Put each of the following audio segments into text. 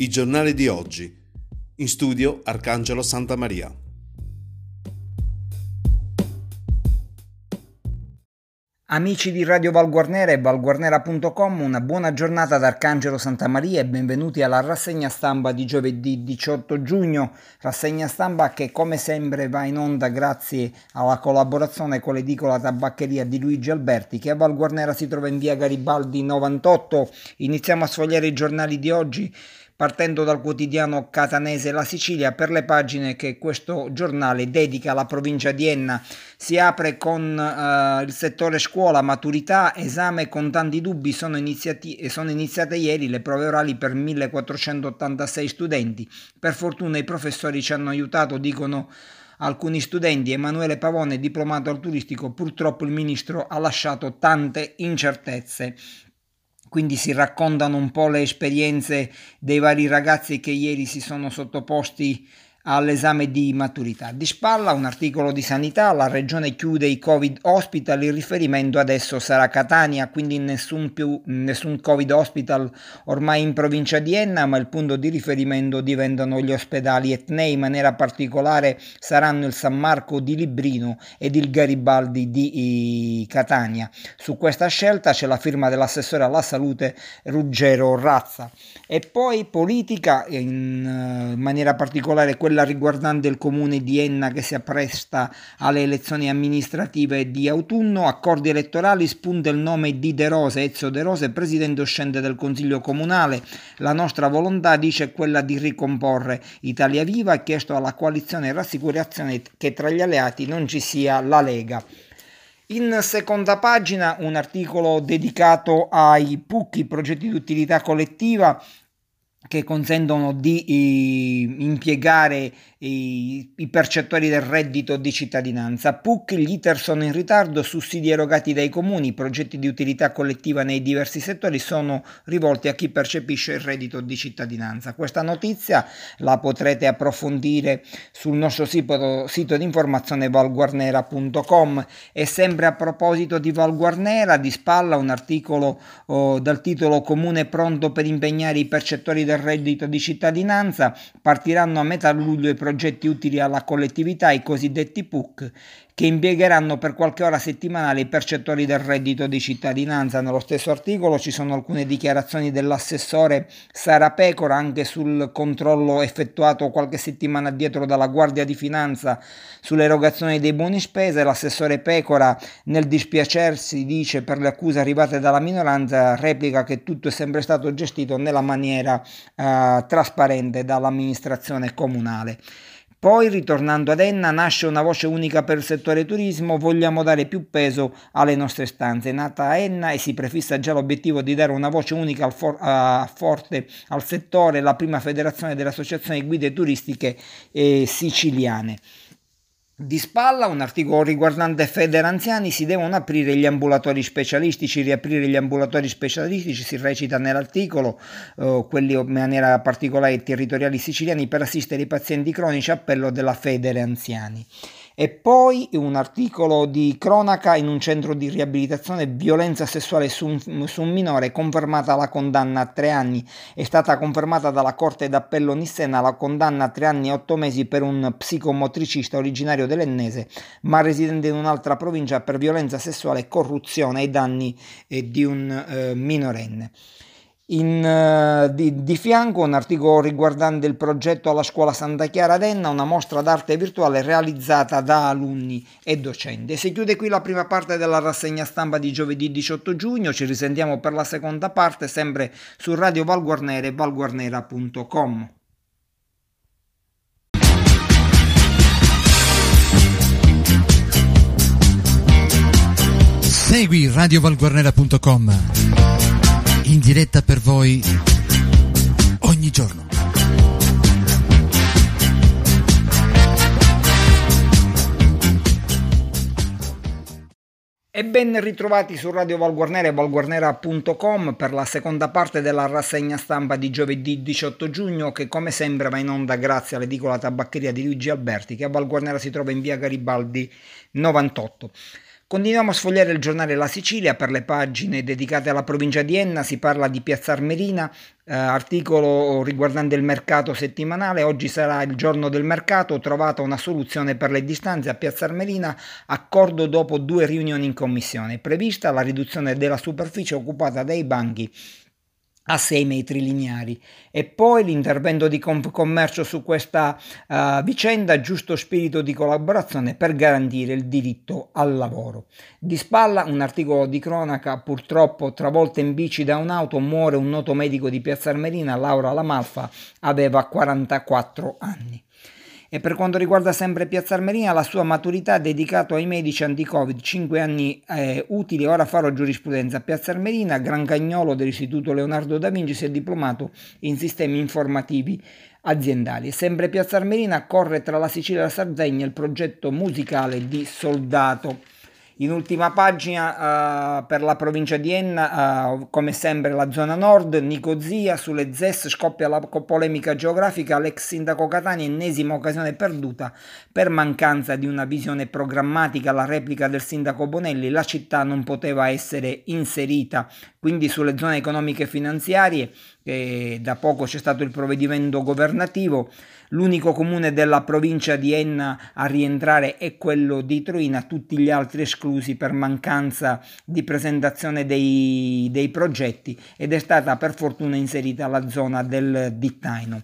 I giornali di oggi. In studio Arcangelo Santa Maria. Amici di Radio Valguarnera e valguarnera.com, una buona giornata da Arcangelo Santa Maria e benvenuti alla rassegna stampa di giovedì 18 giugno, rassegna stampa che come sempre va in onda grazie alla collaborazione con l'edicola tabaccheria di Luigi Alberti che a Valguarnera si trova in via Garibaldi 98. Iniziamo a sfogliare i giornali di oggi partendo dal quotidiano catanese La Sicilia per le pagine che questo giornale dedica alla provincia di Enna. Si apre con uh, il settore scuola, maturità, esame con tanti dubbi, sono, iniziati- sono iniziate ieri le prove orali per 1486 studenti. Per fortuna i professori ci hanno aiutato, dicono alcuni studenti. Emanuele Pavone, diplomato al turistico, purtroppo il ministro ha lasciato tante incertezze. Quindi si raccontano un po' le esperienze dei vari ragazzi che ieri si sono sottoposti all'esame di maturità. Di spalla un articolo di sanità, la regione chiude i Covid hospital, il riferimento adesso sarà Catania, quindi nessun, più, nessun Covid hospital ormai in provincia di Enna, ma il punto di riferimento diventano gli ospedali etnei, in maniera particolare saranno il San Marco di Librino ed il Garibaldi di Catania. Su questa scelta c'è la firma dell'assessore alla salute Ruggero Razza. E poi politica, in, in maniera particolare quella quella riguardante il comune di Enna che si appresta alle elezioni amministrative di autunno, accordi elettorali, spunta il nome di De Rose, Ezio De Rose, presidente uscente del Consiglio Comunale. La nostra volontà dice è quella di ricomporre Italia Viva ha chiesto alla coalizione rassicurazione che tra gli alleati non ci sia la Lega. In seconda pagina un articolo dedicato ai PUC, progetti di utilità collettiva, che consentono di eh, impiegare i, i, percettori del reddito di cittadinanza. PUC, gli ITER sono in ritardo, sussidi erogati dai comuni, progetti di utilità collettiva nei diversi settori sono rivolti a chi percepisce il reddito di cittadinanza. Questa notizia la potrete approfondire sul nostro sito, sito di informazione valguarnera.com e sempre a proposito di Valguarnera, di spalla un articolo oh, dal titolo Comune pronto per impegnare i percettori del reddito di cittadinanza, partiranno a metà luglio i progetti utili alla collettività, i cosiddetti PUC, che impiegheranno per qualche ora settimanale i percettori del reddito di cittadinanza. Nello stesso articolo ci sono alcune dichiarazioni dell'assessore Sara Pecora anche sul controllo effettuato qualche settimana addietro dalla Guardia di Finanza sull'erogazione dei buoni spese. L'assessore Pecora nel dispiacersi dice per le accuse arrivate dalla minoranza replica che tutto è sempre stato gestito nella maniera eh, trasparente dall'amministrazione comunale. Poi, ritornando ad Enna, nasce una voce unica per il settore turismo, vogliamo dare più peso alle nostre stanze. È nata a Enna e si prefissa già l'obiettivo di dare una voce unica al for- a forte al settore, la prima federazione delle associazioni guide turistiche eh, siciliane. Di spalla un articolo riguardante Feder Anziani, si devono aprire gli ambulatori specialistici, riaprire gli ambulatori specialistici, si recita nell'articolo, eh, quelli in maniera particolare territoriali siciliani per assistere i pazienti cronici, appello della Feder Anziani. E poi un articolo di cronaca in un centro di riabilitazione violenza sessuale su un, su un, minore, confermata la condanna a tre anni. È stata confermata dalla Corte d'Appello Nissena la condanna a tre anni e otto mesi per un psicomotricista originario dell'Ennese, ma residente in un'altra provincia per violenza sessuale corruzione ai danni eh, di un eh, minorenne. In, uh, di, di, fianco un articolo riguardante il progetto alla scuola Santa Chiara d'Enna, una mostra d'arte virtuale realizzata da alunni e docenti. si chiude qui la prima parte della rassegna stampa di giovedì 18 giugno, ci risentiamo per la seconda parte sempre su Radio Valguarnera e valguarnera.com. Segui radiovalguarnera.com in diretta per voi ogni giorno. E ben ritrovati su Radio Valguarnera e valguarnera.com per la seconda parte della rassegna stampa di giovedì 18 giugno che come sempre va in onda grazie all'edicola tabaccheria di Luigi Alberti che a Valguarnera si trova in via Garibaldi 98. Continuiamo a sfogliare il giornale La Sicilia per le pagine dedicate alla provincia di Enna, si parla di Piazza Armerina, eh, articolo riguardante il mercato settimanale, oggi sarà il giorno del mercato, trovata una soluzione per le distanze a Piazza Armerina, accordo dopo due riunioni in commissione, prevista la riduzione della superficie occupata dai banchi a 6 metri lineari e poi l'intervento di Commercio su questa uh, vicenda, giusto spirito di collaborazione per garantire il diritto al lavoro. Di spalla un articolo di cronaca, purtroppo travolta in bici da un'auto, muore un noto medico di Piazza Armerina, Laura Lamalfa, aveva 44 anni. E per quanto riguarda sempre Piazza Armerina, la sua maturità ha dedicato ai medici anti-Covid, 5 anni eh, utili, ora farò giurisprudenza. Piazza Armerina, Gran Cagnolo dell'Istituto Leonardo da Vinci, si è diplomato in sistemi informativi aziendali. Sempre Piazza Armerina corre tra la Sicilia e la Sardegna il progetto musicale di Soldato. In ultima pagina uh, per la provincia di Enna, uh, come sempre la zona nord, Nicozia, sulle ZES scoppia la polemica geografica, l'ex sindaco Catania, ennesima occasione perduta per mancanza di una visione programmatica, la replica del sindaco Bonelli, la città non poteva essere inserita, quindi sulle zone economiche e finanziarie, eh, da poco c'è stato il provvedimento governativo, L'unico comune della provincia di Enna a rientrare è quello di Troina, tutti gli altri esclusi per mancanza di presentazione dei, dei progetti ed è stata per fortuna inserita la zona del Dittaino.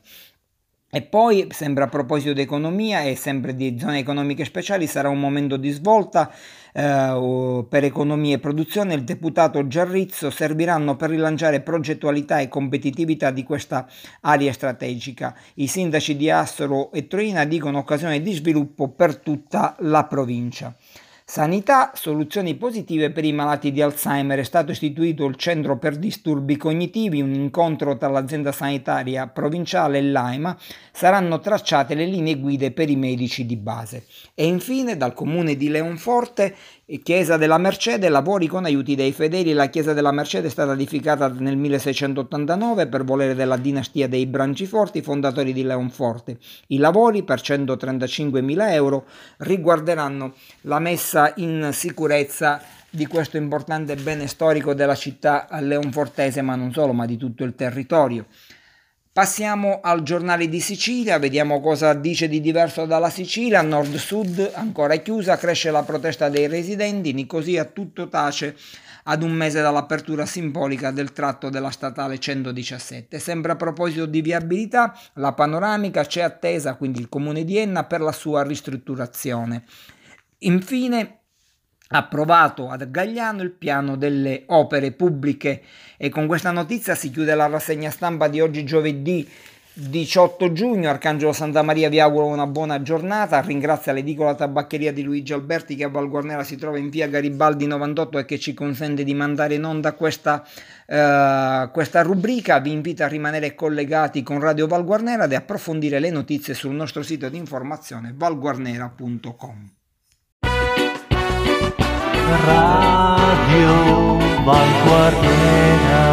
E poi, sempre a proposito di economia e sempre di zone economiche speciali, sarà un momento di svolta eh, per economia e produzione. Il deputato Giarrizzo serviranno per rilanciare progettualità e competitività di questa area strategica. I sindaci di Astro e Troina dicono occasione di sviluppo per tutta la provincia. Sanità, soluzioni positive per i malati di Alzheimer. È stato istituito il Centro per Disturbi Cognitivi, un incontro tra l'azienda sanitaria provinciale e l'AIMA. Saranno tracciate le linee guide per i medici di base. E infine dal comune di Leonforte Chiesa della Mercede, lavori con aiuti dei fedeli. La Chiesa della Mercede è stata edificata nel 1689 per volere della dinastia dei Branciforti, fondatori di Leonforte. I lavori per 135.000 euro riguarderanno la messa in sicurezza di questo importante bene storico della città leonfortese, ma non solo, ma di tutto il territorio. Passiamo al giornale di Sicilia, vediamo cosa dice di diverso dalla Sicilia, nord-sud ancora chiusa, cresce la protesta dei residenti, Nicosia tutto tace ad un mese dall'apertura simbolica del tratto della statale 117. Sempre a proposito di viabilità, la panoramica c'è attesa quindi il comune di Enna per la sua ristrutturazione. Infine approvato ad Gagliano il piano delle opere pubbliche. E con questa notizia si chiude la rassegna stampa di oggi giovedì 18 giugno, Arcangelo Santa Maria vi auguro una buona giornata, ringrazia l'edicola tabaccheria di Luigi Alberti che a Val Guarnera si trova in via Garibaldi 98 e che ci consente di mandare in onda questa, uh, questa rubrica, vi invito a rimanere collegati con Radio Val Guarnera ed approfondire le notizie sul nostro sito di informazione valguarnera.com. Radio Valguardera.